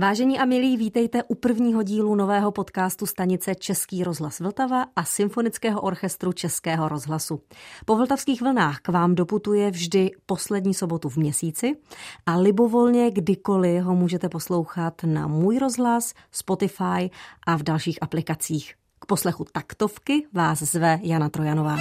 Vážení a milí, vítejte u prvního dílu nového podcastu stanice Český rozhlas Vltava a Symfonického orchestru Českého rozhlasu. Po vltavských vlnách k vám doputuje vždy poslední sobotu v měsíci a libovolně kdykoliv ho můžete poslouchat na Můj rozhlas, Spotify a v dalších aplikacích. K poslechu taktovky vás zve Jana Trojanová.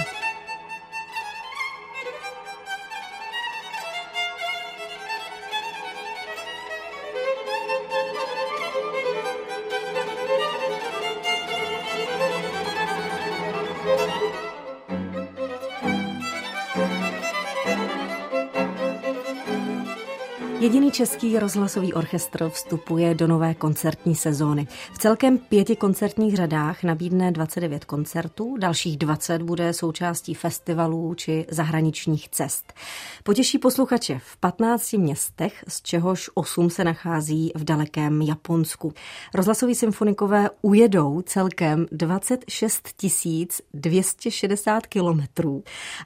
Český rozhlasový orchestr vstupuje do nové koncertní sezóny. V celkem pěti koncertních řadách nabídne 29 koncertů, dalších 20 bude součástí festivalů či zahraničních cest. Potěší posluchače v 15 městech, z čehož 8 se nachází v dalekém Japonsku. Rozhlasoví symfonikové ujedou celkem 26 260 kilometrů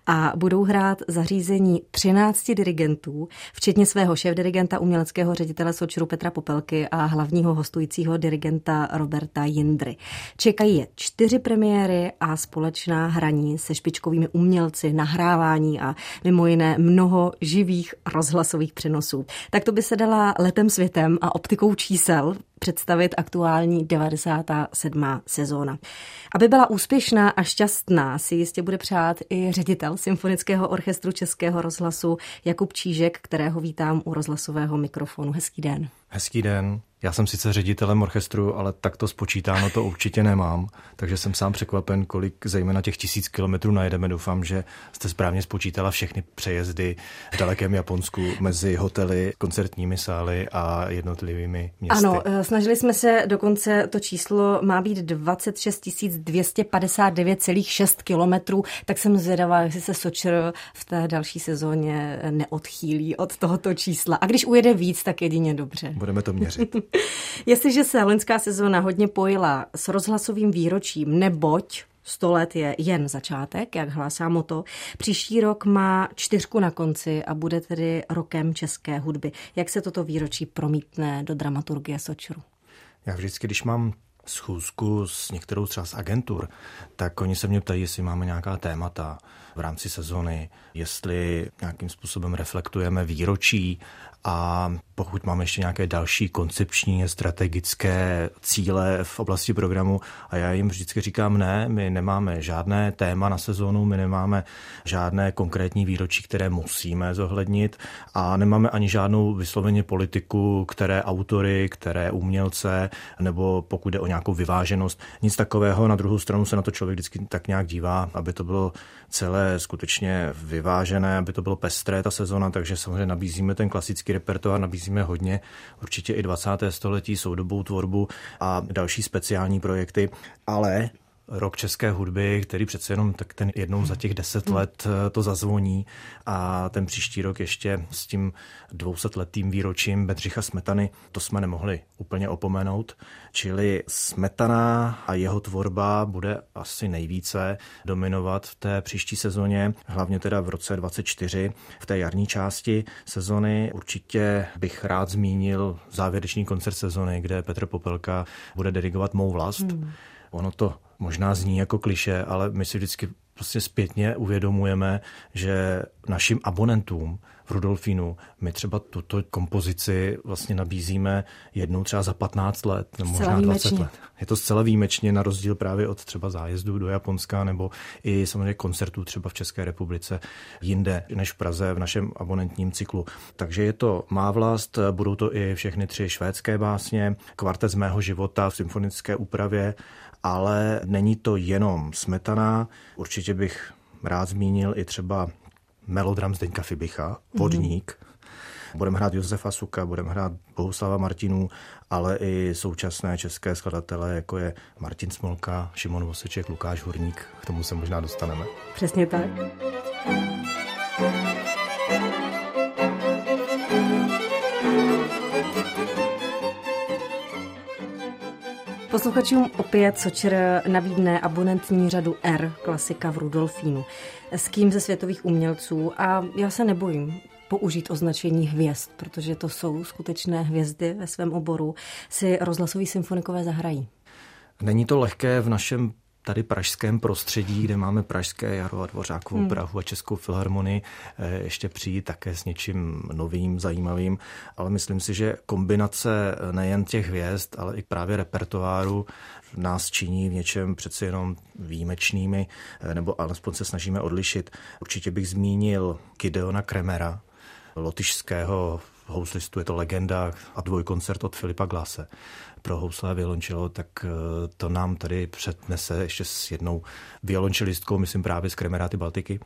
a budou hrát zařízení 13 dirigentů, včetně svého šéf dirigenta uměleckého ředitele Sočru Petra Popelky a hlavního hostujícího dirigenta Roberta Jindry. Čekají je čtyři premiéry a společná hraní se špičkovými umělci, nahrávání a mimo jiné mnoho živých rozhlasových přenosů. Tak to by se dala letem světem a optikou čísel představit aktuální 97. sezóna. Aby byla úspěšná a šťastná, si jistě bude přát i ředitel Symfonického orchestru Českého rozhlasu Jakub Čížek, kterého vítám u rozhlasového mikrofonu. Hezký den. Hezký den. Já jsem sice ředitelem orchestru, ale takto spočítáno to určitě nemám, takže jsem sám překvapen, kolik zejména těch tisíc kilometrů najedeme. Doufám, že jste správně spočítala všechny přejezdy v dalekém Japonsku mezi hotely, koncertními sály a jednotlivými městy. Ano, eh, snažili jsme se, dokonce to číslo má být 26 259,6 kilometrů, tak jsem zvědavá, jestli se Sočer v té další sezóně neodchýlí od tohoto čísla. A když ujede víc, tak jedině dobře. Budeme to měřit. Jestliže se loňská sezóna hodně pojila s rozhlasovým výročím, neboť 100 let je jen začátek, jak hlásá moto. Příští rok má čtyřku na konci a bude tedy rokem české hudby. Jak se toto výročí promítne do dramaturgie Sočru? Já vždycky, když mám schůzku s některou třeba z agentur, tak oni se mě ptají, jestli máme nějaká témata v rámci sezony, jestli nějakým způsobem reflektujeme výročí a pokud máme ještě nějaké další koncepční, strategické cíle v oblasti programu a já jim vždycky říkám ne, my nemáme žádné téma na sezónu, my nemáme žádné konkrétní výročí, které musíme zohlednit a nemáme ani žádnou vysloveně politiku, které autory, které umělce, nebo pokud jde o nějakou vyváženost, nic takového. Na druhou stranu se na to člověk vždycky tak nějak dívá, aby to bylo celé skutečně vyvážené, aby to bylo pestré ta sezona, takže samozřejmě nabízíme ten klasický repertoár, nabízíme hodně, určitě i 20. století, soudobou tvorbu a další speciální projekty, ale rok české hudby, který přece jenom tak ten jednou za těch deset hmm. let eh, to zazvoní a ten příští rok ještě s tím dvousetletým výročím Bedřicha Smetany, to jsme nemohli úplně opomenout. Čili Smetana a jeho tvorba bude asi nejvíce dominovat v té příští sezóně, hlavně teda v roce 24 v té jarní části sezony. Určitě bych rád zmínil závěrečný koncert sezony, kde Petr Popelka bude dirigovat Mou vlast. Hmm. Ono to možná zní jako kliše, ale my si vždycky prostě zpětně uvědomujeme, že našim abonentům Rudolfínu my třeba tuto kompozici vlastně nabízíme jednou třeba za 15 let, nebo možná 20 výjimečně. let. Je to zcela výjimečně na rozdíl právě od třeba zájezdu do Japonska nebo i samozřejmě koncertů třeba v České republice jinde než v Praze v našem abonentním cyklu. Takže je to má vlast, budou to i všechny tři švédské básně, kvartet z mého života v symfonické úpravě ale není to jenom smetana. Určitě bych rád zmínil i třeba melodram Zdeňka Fibicha, Vodník. Mm-hmm. Budeme hrát Josefa Suka, budeme hrát Bohuslava Martinů, ale i současné české skladatele, jako je Martin Smolka, Šimon Voseček, Lukáš Hurník. K tomu se možná dostaneme. Přesně tak. Posluchačům opět Sočer nabídne abonentní řadu R, klasika v Rudolfínu. S kým ze světových umělců a já se nebojím. použít označení hvězd, protože to jsou skutečné hvězdy ve svém oboru, si rozhlasoví symfonikové zahrají? Není to lehké v našem tady pražském prostředí, kde máme Pražské jaro a Dvořákovou hmm. Prahu a Českou filharmonii, eh, ještě přijít také s něčím novým, zajímavým. Ale myslím si, že kombinace nejen těch hvězd, ale i právě repertoáru nás činí v něčem přeci jenom výjimečnými, eh, nebo alespoň se snažíme odlišit. Určitě bych zmínil Gideona Kremera, lotyšského houslistu, je to legenda a dvojkoncert od Filipa Glase pro housle a violončelo, tak eh, to nám tady přednese ještě s jednou violončelistkou, myslím právě z Kremeráty Baltiky.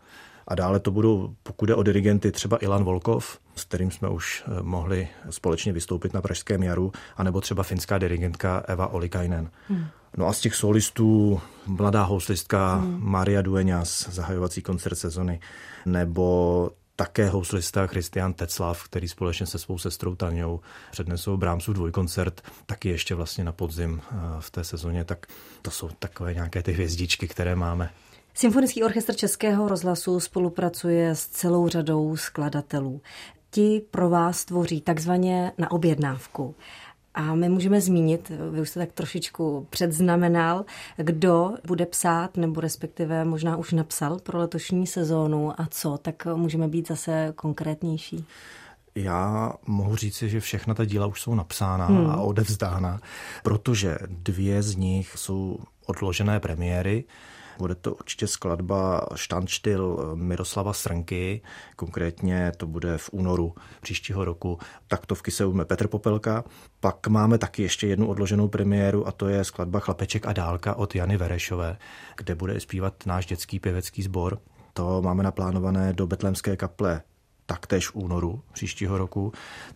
A dále to budou, pokud jde o dirigenty, třeba Ilan Volkov, s kterým jsme už eh, mohli společně vystoupit na Pražském jaru, anebo třeba finská dirigentka Eva Olikainen. Hmm. No a z těch solistů mladá houslistka hmm. Maria Dueňas, zahajovací koncert sezony, nebo také houslista Christian Tetzlav, který společně se svou sestrou Taňou přednesou Brámsův dvojkoncert, taky ještě vlastně na podzim eh, v té sezóně, tak to jsou takové nějaké ty hvězdičky, které máme. Symfonický orchestr Českého rozhlasu spolupracuje s celou řadou skladatelů. Ti pro vás tvoří takzvaně na objednávku. A my můžeme zmínit, vy už jste tak trošičku předznamenal, kdo bude psát, nebo respektive možná už napsal pro letošní sezónu a co, tak můžeme být zase konkrétnější. Já mohu říci, že všechna ta díla už jsou napsána hmm. a odevzdána, protože dvě z nich jsou odložené premiéry. Bude to určitě skladba Štanštyl Miroslava Srnky, konkrétně to bude v únoru příštího roku. Taktovky se ujme Petr Popelka. Pak máme taky ještě jednu odloženou premiéru a to je skladba Chlapeček a dálka od Jany Verešové, kde bude zpívat náš dětský pěvecký sbor. To máme naplánované do Betlémské kaple taktéž v únoru příštího roku.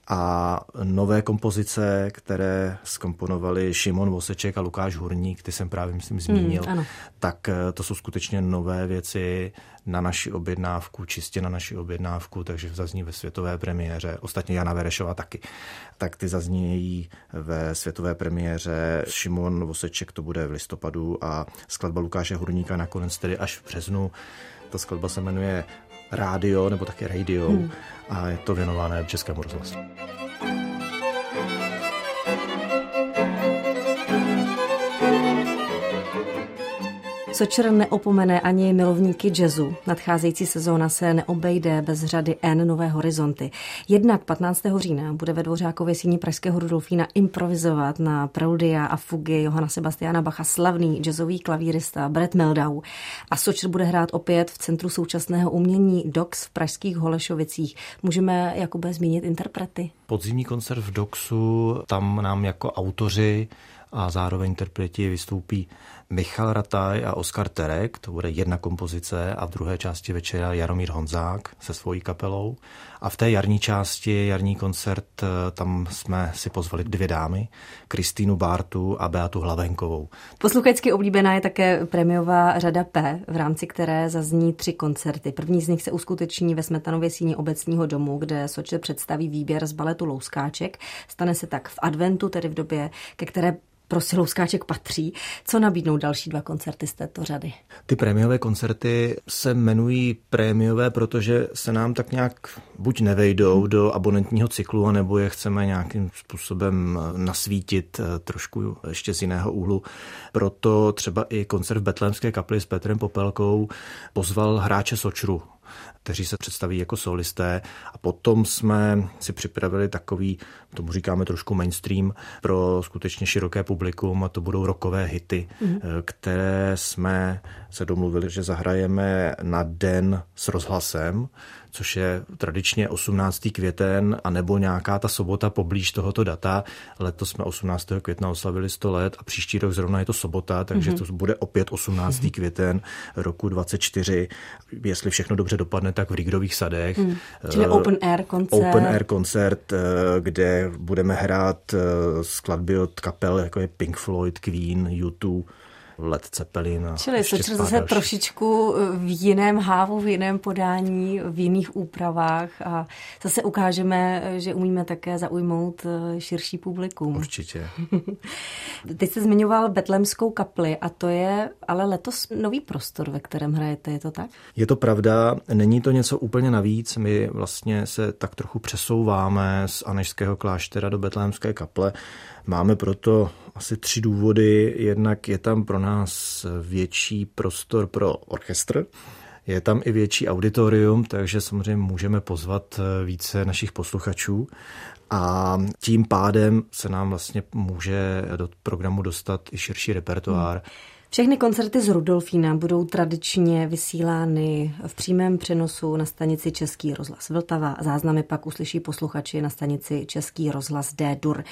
A nové kompozice, které skomponovali Šimon Voseček a Lukáš Hurník, ty jsem právě myslím zmínil, hmm, tak eh, to jsou skutečně nové věci na naši objednávku, čistě na naši objednávku, takže zazní ve světové premiéře. Ostatně Jana Verešová taky. Tak ty zaznějí ve světové premiéře. Šimon Voseček to bude v listopadu a skladba Lukáše Hurníka nakonec tedy až v březnu. Ta skladba se jmenuje rádio nebo také radio hmm. a je to věnované Českému rozhlasu. Sočer neopomene ani milovníky jazzu. Nadcházející sezóna se neobejde bez řady N Nové horizonty. Jednak 15. října bude ve Dvořákově síni Pražského Rudolfína improvizovat na preludia a fugy Johana Sebastiana Bacha slavný jazzový klavírista Brett Meldau. A Sočer bude hrát opět v Centru současného umění DOX v pražských Holešovicích. Můžeme Jakube zmínit interprety? Podzimní koncert v DOXu, tam nám jako autoři a zároveň interpreti vystoupí Michal Rataj a Oskar Terek, to bude jedna kompozice a v druhé části večera Jaromír Honzák se svojí kapelou. A v té jarní části, jarní koncert, eh, tam jsme si pozvali dvě dámy, Kristýnu Bártu a Beatu Hlavenkovou. Posluchačsky oblíbená je také premiová řada P, v rámci které zazní tři koncerty. První z nich se uskuteční ve Smetanově síni obecního domu, kde Soče představí výběr z baletu Louskáček. Stane se tak v adventu, tedy v době, ke které prostě Louskáček patří. Co nabídnou další dva koncerty z této řady? Ty prémiové koncerty se jmenují prémiové, protože se nám tak nějak buď nevejdou hmm. do abonentního cyklu, nebo je chceme nějakým způsobem nasvítit eh, trošku ještě z jiného úhlu. Proto třeba i koncert v Betlémské kapli s Petrem Popelkou pozval hráče Sočru, kteří se představí jako solisté. A potom jsme si připravili takový, tomu říkáme trošku mainstream, pro skutečně široké publikum a to budou rokové hity, mm-hmm. které jsme se domluvili, že zahrajeme na den s rozhlasem, což je tradičně 18. květen a nebo nějaká ta sobota poblíž tohoto data. Letos jsme 18. května oslavili 100 let a příští rok zrovna je to sobota, takže mm-hmm. to bude opět 18. Mm-hmm. květen roku 24. Jestli všechno dobře dopadne, tak v Rigdových sadech. Mm. Čili uh, open air koncert. Open air koncert, uh, kde budeme hrát uh, skladby od kapel, jako je Pink Floyd, Queen, U2, Led Zeppelin. A Čili Sočr zase další. trošičku v jiném hávu, v jiném podání, v jiných úpravách a zase ukážeme, že umíme také zaujmout eh, širší publikum. Určitě. Ty jsi zmiňoval Betlemskou kapli a to je ale letos nový prostor, ve kterém hrajete, je to tak? Je to pravda, není to něco úplně navíc, my vlastně se tak trochu přesouváme z Anežského kláštera do Betlémské kaple. Máme proto asi tři důvody. Jednak je tam pro nás větší prostor pro orchestr, je tam i větší auditorium, takže samozřejmě můžeme pozvat více našich posluchačů a tím pádem se nám vlastně může do programu dostat i širší repertoár. Hmm. Všechny koncerty z Rudolfína budou tradičně vysílány v přímém přenosu na stanici Český rozhlas Vltava. Záznamy pak uslyší posluchači na stanici Český rozhlas D-Dur.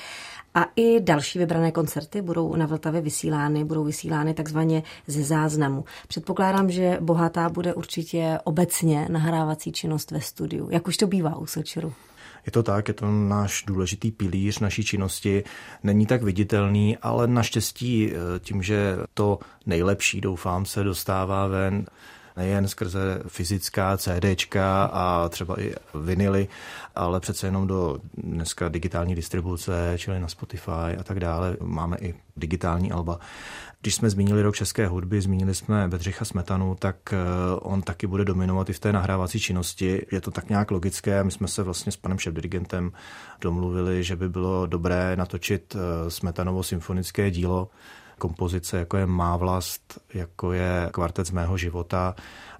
A i další vybrané koncerty budou na Vltavě vysílány, budou vysílány takzvaně ze záznamu. Předpokládám, že bohatá bude určitě obecně nahrávací činnost ve studiu, jak už to bývá u Sočeru. Je to tak, je to náš důležitý pilíř naší činnosti. Není tak viditelný, ale naštěstí eh, tím, že to nejlepší, doufám, se dostává ven, nejen skrze fyzická CDčka a třeba i vinily, ale přece jenom do dneska digitální distribuce, čili na Spotify a tak dále. Máme i digitální alba. Když jsme zmínili rok české hudby, zmínili jsme Bedřicha Smetanu, tak eh, on taky bude dominovat i v té nahrávací činnosti. Je to tak nějak logické. My jsme se vlastně s panem šéf-dirigentem domluvili, že by bylo dobré natočit eh, Smetanovo symfonické dílo kompozice, jako je Má vlast, jako je Kvartet z mého života.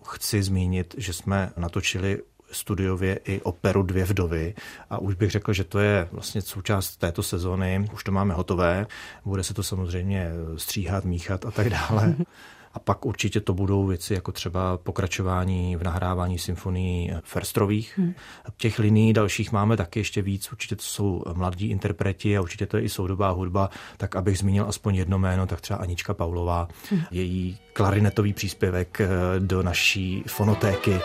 Chci zmínit, že jsme natočili studiově i operu Dvě vdovy a už bych řekl, že to je vlastně součást této sezóny. Už to máme hotové, bude se to samozřejmě stříhat, míchat a tak dále. A pak určitě to budou věci jako třeba pokračování v nahrávání symfonií Ferstrových. Hmm. Těch liní dalších máme taky ještě víc. Určitě to jsou mladí interpreti a určitě to je i soudobá hudba. Tak abych zmínil aspoň jedno jméno, tak třeba Anička Paulová, hmm. její klarinetový příspěvek eh, do naší fonotéky.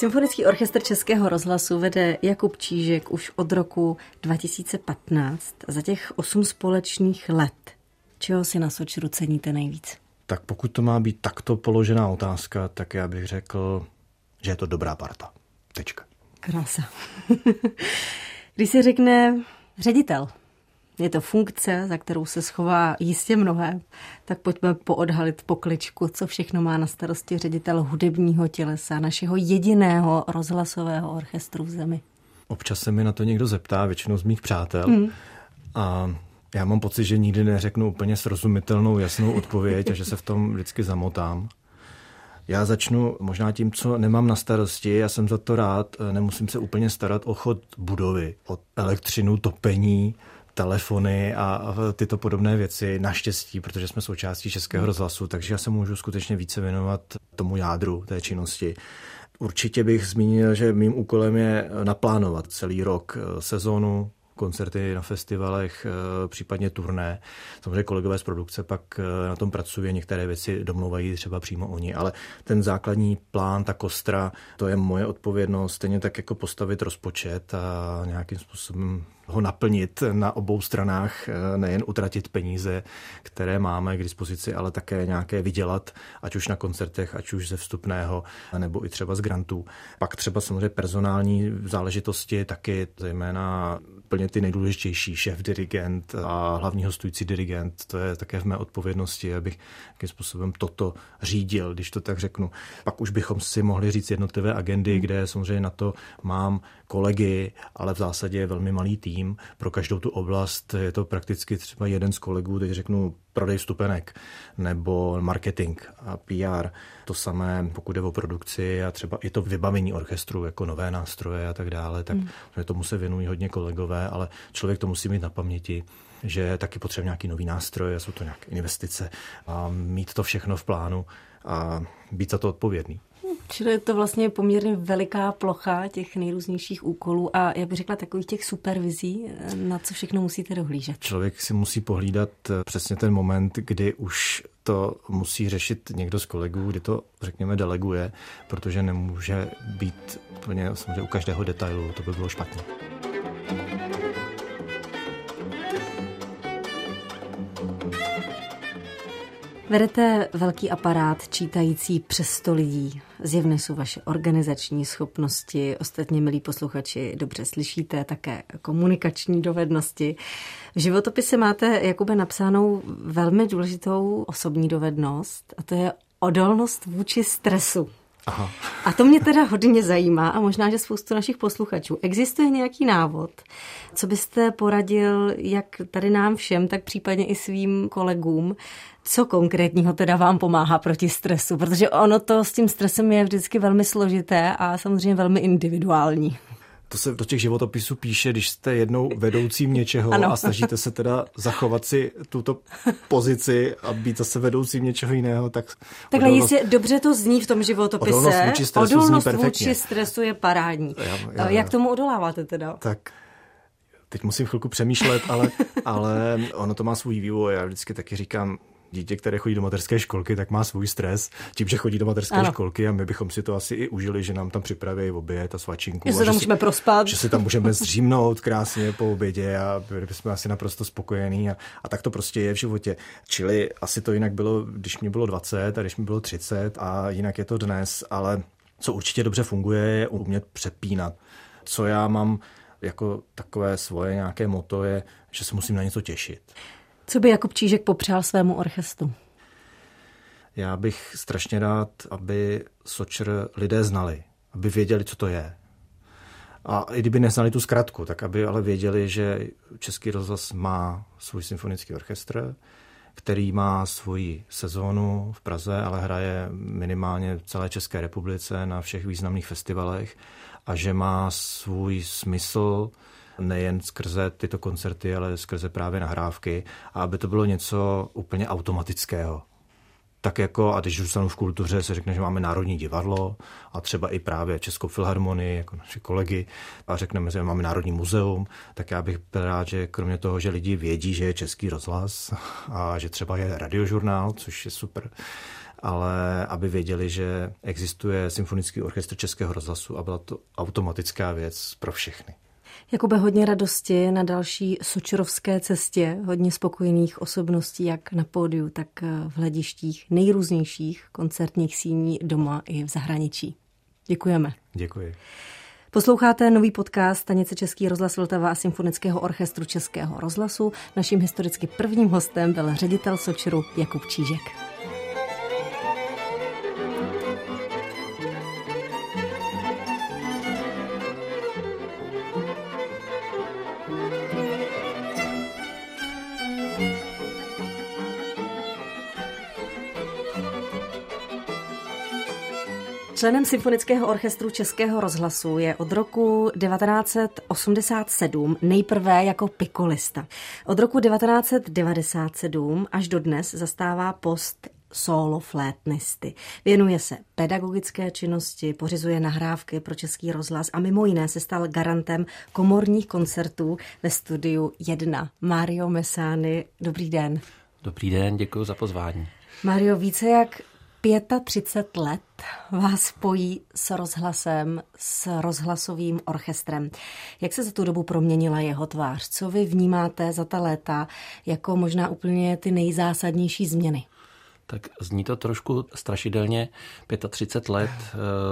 Symfonický orchestr Českého rozhlasu vede Jakub Čížek už od roku 2015. Za těch osm společných let, čeho si na Sočru ceníte nejvíc? Tak pokud to má být takto položená otázka, tak já bych řekl, že je to dobrá parta. Tečka. Krása. Když se řekne ředitel, je to funkce, za kterou se schová jistě mnohé, tak pojďme poodhalit pokličku, co všechno má na starosti ředitel hudebního tělesa, našeho jediného rozhlasového orchestru v zemi. Občas se mi na to někdo zeptá, většinou z mých přátel. Mm. A já mám pocit, že nikdy neřeknu úplně srozumitelnou, jasnou odpověď a že se v tom vždycky zamotám. Já začnu možná tím, co nemám na starosti. Já jsem za to rád. Nemusím se úplně starat o chod budovy, o elektřinu, topení, telefony a tyto podobné věci, naštěstí, protože jsme součástí Českého rozhlasu, takže já se můžu skutečně více věnovat tomu jádru té činnosti. Určitě bych zmínil, že mým úkolem je naplánovat celý rok eh, sezónu, koncerty na festivalech, eh, případně turné. Samozřejmě kolegové z produkce pak eh, na tom pracují, některé věci domluvají třeba přímo oni, ale ten základní plán, ta kostra, to je moje odpovědnost, stejně tak jako postavit rozpočet a nějakým způsobem ho naplnit na obou stranách, eh, nejen utratit peníze, které máme k dispozici, ale také nějaké vydělat, ať už na koncertech, ať už ze vstupného, nebo i třeba z grantů. Pak třeba samozřejmě personální záležitosti taky, zejména plně ty nejdůležitější, šéf dirigent a hlavní hostující dirigent, to je také v mé odpovědnosti, abych jakým způsobem toto řídil, když to tak řeknu. Pak už bychom si mohli říct jednotlivé agendy, hmm. kde samozřejmě na to mám kolegy, ale v zásadě je velmi malý tým. Pro každou tu oblast je to prakticky třeba jeden z kolegů, teď řeknu prodej vstupenek nebo marketing a PR. To samé, pokud jde o produkci a třeba i to vybavení orchestru, jako nové nástroje a tak dále, tak hmm. tomu se věnují hodně kolegové, ale člověk to musí mít na paměti, že taky potřebuje nějaký nový nástroj, jsou to nějaké investice a mít to všechno v plánu a být za to odpovědný. Čili je to vlastně poměrně veliká plocha těch nejrůznějších úkolů a já bych řekla takových těch supervizí, na co všechno musíte dohlížet. Člověk si musí pohlídat eh, přesně ten moment, kdy už to musí řešit někdo z kolegů, kdy to, řekněme, deleguje, protože nemůže být úplně samozřejmě u každého detailu, to by bylo špatně. Vedete velký aparát čítající přes 100 lidí. Zjevné jsou vaše organizační schopnosti, ostatně, milí posluchači, dobře slyšíte, také komunikační dovednosti. V životopise máte, Jakube, napsánou velmi důležitou osobní dovednost a to je odolnost vůči stresu. Aha. A to mě teda hodně zajímá a možná, že spoustu našich posluchačů. Existuje nějaký návod, co byste poradil jak tady nám všem, tak případně i svým kolegům, co konkrétního teda vám pomáhá proti stresu? Protože ono to s tím stresem je vždycky velmi složité a samozřejmě velmi individuální. To se do těch životopisů píše, když jste jednou vedoucím něčeho ano. a snažíte se teda zachovat si tuto pozici a být zase vedoucím něčeho jiného, tak... Takhle odolnost, jistě dobře to zní v tom životopise. Odolnost vůči stresu odolnost zní vůči stresu je parádní. Já, já, Jak tomu odoláváte teda? Tak teď musím chvilku přemýšlet, ale, ale ono to má svůj vývoj. Já vždycky taky říkám, dítě, které chodí do materské školky, tak má svůj stres tím, že chodí do materské ano. školky a my bychom si to asi i užili, že nám tam připraví oběd a svačinku. Že se tam můžeme si, prospat. Že si tam můžeme zřímnout krásně po obědě a byli bychom asi naprosto spokojení a, a tak to prostě je v životě. Čili asi to jinak bylo, když mě bylo 20 a když mi bylo 30 a jinak je to dnes, ale co určitě dobře funguje, je umět přepínat. Co já mám jako takové svoje nějaké moto je, že se musím na něco těšit. Co by Jakub Čížek popřál svému orchestru? Já bych strašně rád, aby Sočer lidé znali, aby věděli, co to je. A i kdyby neznali tu zkratku, tak aby ale věděli, že Český rozhlas má svůj symfonický orchestr, který má svoji sezónu v Praze, ale hraje minimálně v celé České republice na všech významných festivalech a že má svůj smysl nejen skrze tyto koncerty, ale skrze právě nahrávky a aby to bylo něco úplně automatického. Tak jako, a když zůstanu v kultuře, se řekne, že máme Národní divadlo a třeba i právě Českou filharmonii, jako naši kolegy, a řekneme, že máme Národní muzeum, tak já bych byl rád, že kromě toho, že lidi vědí, že je Český rozhlas a že třeba je radiožurnál, což je super, ale aby věděli, že existuje symfonický orchestr Českého rozhlasu a byla to automatická věc pro všechny. Jakube, hodně radosti na další sočerovské cestě, hodně spokojených osobností, jak na pódiu, tak v hledištích nejrůznějších koncertních síní doma i v zahraničí. Děkujeme. Děkuji. Posloucháte nový podcast Stanice Český rozhlas Vltava a Symfonického orchestru Českého rozhlasu. Naším historicky prvním hostem byl ředitel Sočeru Jakub Čížek. Členem Symfonického orchestru Českého rozhlasu je od roku 1987 nejprve jako pikolista. Od roku 1997 až do dnes zastává post solo flétnisty. Věnuje se pedagogické činnosti, pořizuje nahrávky pro Český rozhlas a mimo jiné se stal garantem komorních koncertů ve studiu 1. Mario Mesány, dobrý den. Dobrý den, děkuji za pozvání. Mario, více jak 35 let vás spojí s rozhlasem, s rozhlasovým orchestrem. Jak se za tu dobu proměnila jeho tvář? Co vy vnímáte za ta léta jako možná úplně ty nejzásadnější změny? Tak zní to trošku strašidelně. 35 let.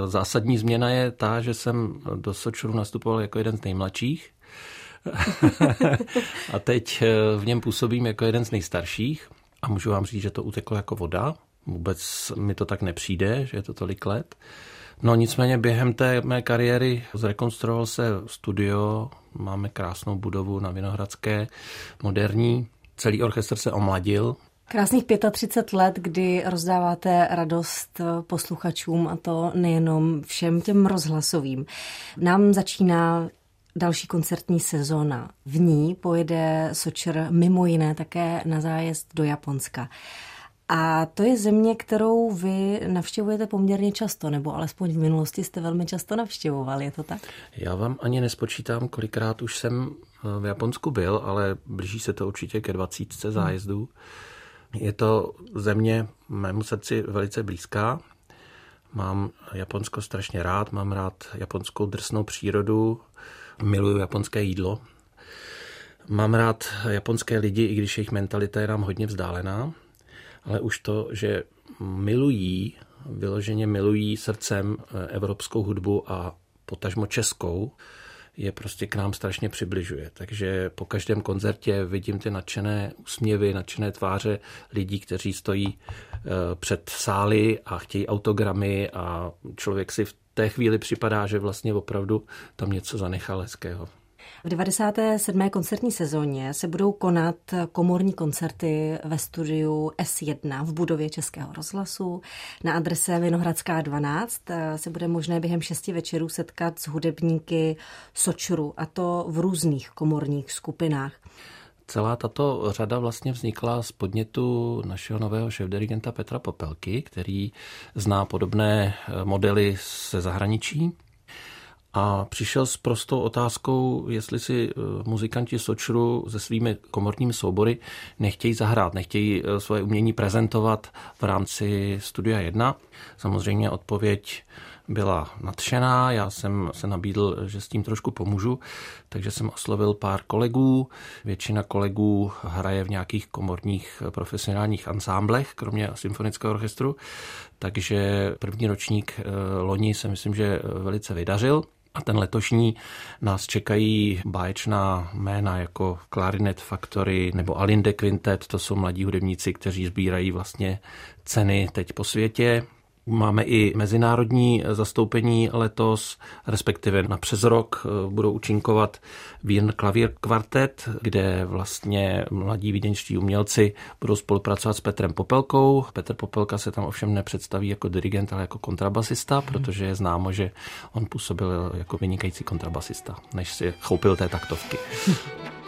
Zásadní změna je ta, že jsem do Sočuru nastupoval jako jeden z nejmladších. a teď v něm působím jako jeden z nejstarších. A můžu vám říct, že to uteklo jako voda. Vůbec mi to tak nepřijde, že je to tolik let. No nicméně během té mé kariéry zrekonstruoval se studio, máme krásnou budovu na Vinohradské, moderní. Celý orchestr se omladil, Krásných 35 let, kdy rozdáváte radost posluchačům a to nejenom všem těm rozhlasovým. Nám začíná další koncertní sezóna. V ní pojede Sočer mimo jiné také na zájezd do Japonska. A to je země, kterou vy navštěvujete poměrně často, nebo alespoň v minulosti jste velmi často navštěvovali, je to tak? Já vám ani nespočítám, kolikrát už jsem v Japonsku byl, ale blíží se to určitě ke 20 zájezdů. Je to země mému srdci velice blízká. Mám Japonsko strašně rád, mám rád japonskou drsnou přírodu, miluju japonské jídlo. Mám rád japonské lidi, i když jejich mentalita je nám hodně vzdálená, ale už to, že milují, vyloženě milují srdcem evropskou hudbu a potažmo českou, je prostě k nám strašně přibližuje. Takže po každém koncertě vidím ty nadšené úsměvy, nadšené tváře lidí, kteří stojí eh, před sály a chtějí autogramy a člověk si v té chvíli připadá, že vlastně opravdu tam něco zanechal hezkého. V 97. koncertní sezóně se budou konat komorní koncerty ve studiu S1 v budově Českého rozhlasu. Na adrese Vinohradská 12 se bude možné během šesti večerů setkat s hudebníky Sočuru, a to v různých komorních skupinách. Celá tato řada vlastně vznikla z podnětu našeho nového šéfdirigenta Petra Popelky, který zná podobné modely ze zahraničí a přišel s prostou otázkou, jestli si eh, muzikanti Sočru se svými komorními soubory nechtějí zahrát, nechtějí eh, svoje umění prezentovat v rámci Studia 1. Samozřejmě odpověď byla nadšená, já jsem se nabídl, že s tím trošku pomůžu, takže jsem oslovil pár kolegů. Většina kolegů hraje v nějakých komorních eh, profesionálních ansámblech, kromě symfonického orchestru, takže první ročník loni se myslím, že velice vydařil. A ten letošní nás čekají báječná jména jako Clarinet Factory nebo Alinde Quintet, to jsou mladí hudebníci, kteří sbírají vlastně ceny teď po světě. Máme i mezinárodní zastoupení letos, respektive na přes rok eh, budou účinkovat Wien Klavír kvartet, kde vlastně mladí vídeňští umělci budou spolupracovat s Petrem Popelkou. Petr Popelka se tam ovšem nepředstaví jako dirigent, ale jako kontrabasista, protože je známo, že on působil jako vynikající kontrabasista, než si choupil té taktovky.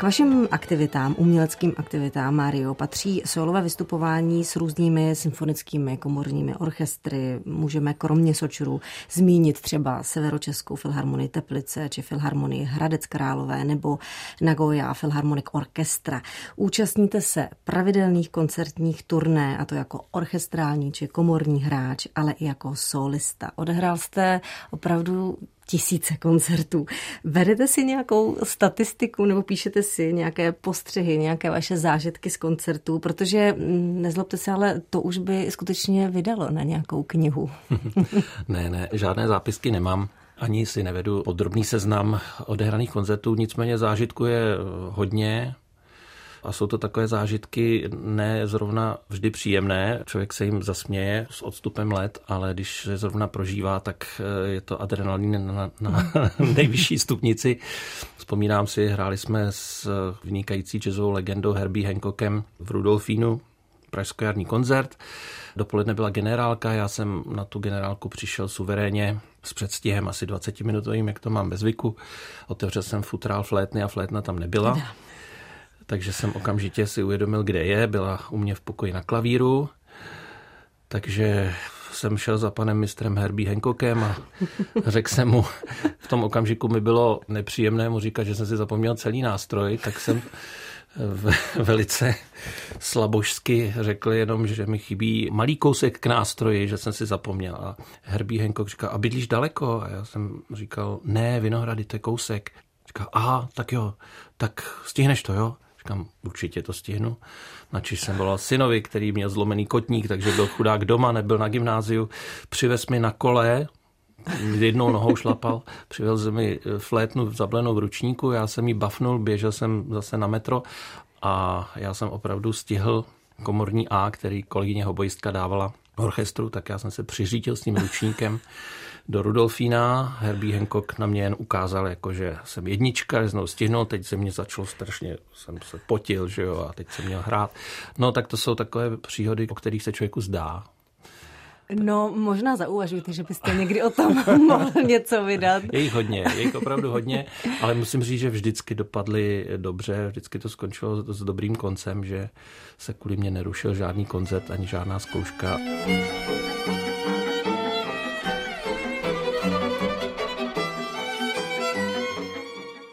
K vašim aktivitám, uměleckým aktivitám, Mario, patří solové vystupování s různými symfonickými komorními orchestry. Můžeme kromě Sočuru zmínit třeba Severočeskou filharmonii Teplice či filharmonii Hradec Králové nebo Nagoya Filharmonic Orchestra. Účastníte se pravidelných koncertních turné, a to jako orchestrální či komorní hráč, ale i jako solista. Odehrál jste opravdu tisíce koncertů. Vedete si nějakou statistiku nebo píšete si nějaké postřehy, nějaké vaše zážitky z koncertů, protože mm, nezlobte se, ale to už by skutečně vydalo na nějakou knihu. ne, ne, žádné zápisky nemám. Ani si nevedu podrobný seznam odehraných koncertů, nicméně zážitku je hodně. A jsou to takové zážitky ne zrovna vždy příjemné. Člověk se jim zasměje s odstupem let, ale když se zrovna prožívá, tak eh, je to adrenalin na, na nejvyšší stupnici. Vzpomínám si, hráli jsme s vynikající jazzovou legendou Herbie Hancockem v Rudolfínu, pražskojarní koncert. Dopoledne byla generálka, já jsem na tu generálku přišel suverénně s předstihem asi 20 minutovým, jak to mám bez zvyku. Otevřel jsem futrál flétny a flétna tam nebyla takže jsem okamžitě si uvědomil, kde je. Byla u mě v pokoji na klavíru, takže jsem šel za panem mistrem Herbie Hancockem a řekl jsem mu, v tom okamžiku mi bylo nepříjemné mu říkat, že jsem si zapomněl celý nástroj, tak jsem velice slabožsky řekl jenom, že mi chybí malý kousek k nástroji, že jsem si zapomněl. A Herbie Hancock říká, a bydlíš daleko? A já jsem říkal, ne, Vinohrady, to je kousek. Říká, aha, tak jo, tak stihneš to, jo? Říkám, určitě to stihnu. Načiž jsem volal synovi, který měl zlomený kotník, takže byl chudák doma, nebyl na gymnáziu. Přivez mi na kole, jednou nohou šlapal, přivez mi flétnu zablenou v ručníku, já jsem ji bafnul, běžel jsem zase na metro a já jsem opravdu stihl komorní A, který kolegyně hobojistka dávala orchestru, tak já jsem se přiřítil s tím ručníkem do Rudolfína. Herbie Hancock na mě jen ukázal, jako, že jsem jednička, že znovu stihnul, teď se mě začalo strašně, jsem se potil, že jo, a teď jsem měl hrát. No tak to jsou takové příhody, o kterých se člověku zdá. No, možná zauvažujte, že byste někdy o tom mohl něco vydat. Je jich hodně, je jich opravdu hodně, ale musím říct, že vždycky dopadly dobře, vždycky to skončilo s dobrým koncem, že se kvůli mě nerušil žádný koncert ani žádná zkouška.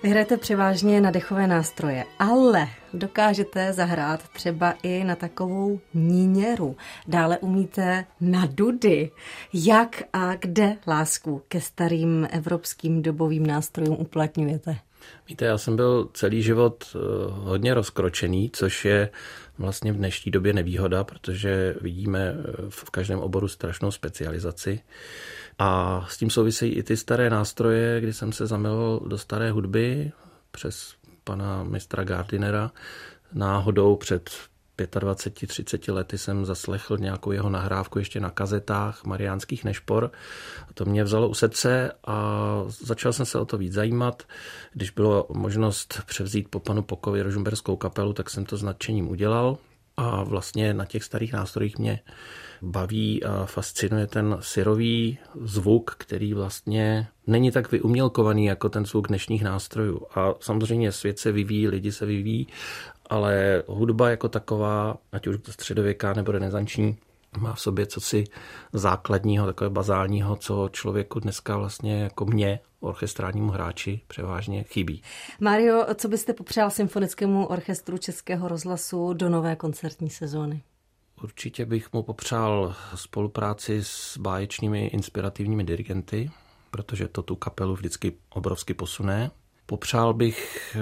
Vy hrajete převážně na dechové nástroje, ale dokážete zahrát třeba i na takovou níněru. Dále umíte na dudy. Jak a kde lásku ke starým evropským dobovým nástrojům uplatňujete? Víte, já jsem byl celý život eh, hodně rozkročený, což je vlastně v dnešní době nevýhoda, protože vidíme eh, v každém oboru strašnou specializaci. A s tím souvisejí i ty staré nástroje, kdy jsem se zamiloval do staré hudby přes pana mistra Gardinera. Náhodou před 25-30 lety jsem zaslechl nějakou jeho nahrávku ještě na kazetách Mariánských nešpor. A to mě vzalo u srdce a začal jsem se o to víc zajímat. Když bylo možnost převzít po panu Pokovi rožumberskou kapelu, tak jsem to s nadšením udělal. A vlastně na těch starých nástrojích mě baví a fascinuje ten syrový zvuk, který vlastně není tak vyumělkovaný jako ten zvuk dnešních nástrojů. A samozřejmě svět se vyvíjí, lidi se vyvíjí, ale hudba jako taková, ať už středověká nebo renesanční, má v sobě cosi základního, takové bazálního, co člověku dneska vlastně jako mě, orchestrálnímu hráči, převážně chybí. Mario, co byste popřál Symfonickému orchestru Českého rozhlasu do nové koncertní sezóny? Určitě bych mu popřál spolupráci s báječnými inspirativními dirigenty, protože to tu kapelu vždycky obrovsky posune. Popřál bych eh,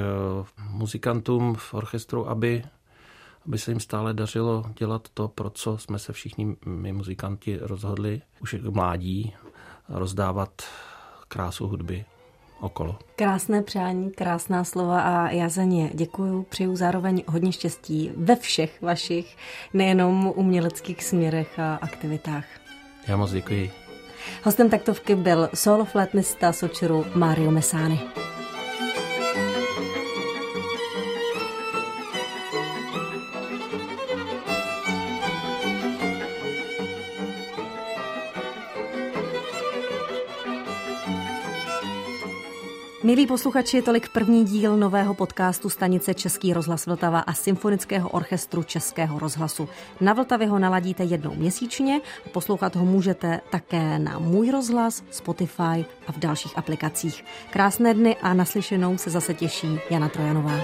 muzikantům v orchestru, aby, aby se jim stále dařilo dělat to, pro co jsme se všichni my muzikanti rozhodli už jako mládí, rozdávat krásu hudby okolo. Krásné přání, krásná slova a já za ně děkuju. Přeju zároveň hodně štěstí ve všech vašich, nejenom uměleckých směrech a aktivitách. Já moc děkuji. Hostem taktovky byl solo flétnista Sočeru Mario Mesány. Milí posluchači, tolik první díl nového podcastu stanice Český rozhlas Vltava a Symfonického orchestru Českého rozhlasu. Na Vltavě ho naladíte jednou měsíčně a poslouchat ho můžete také na Můj rozhlas, Spotify a v dalších aplikacích. Krásné dny a naslyšenou se zase těší Jana Trojanová.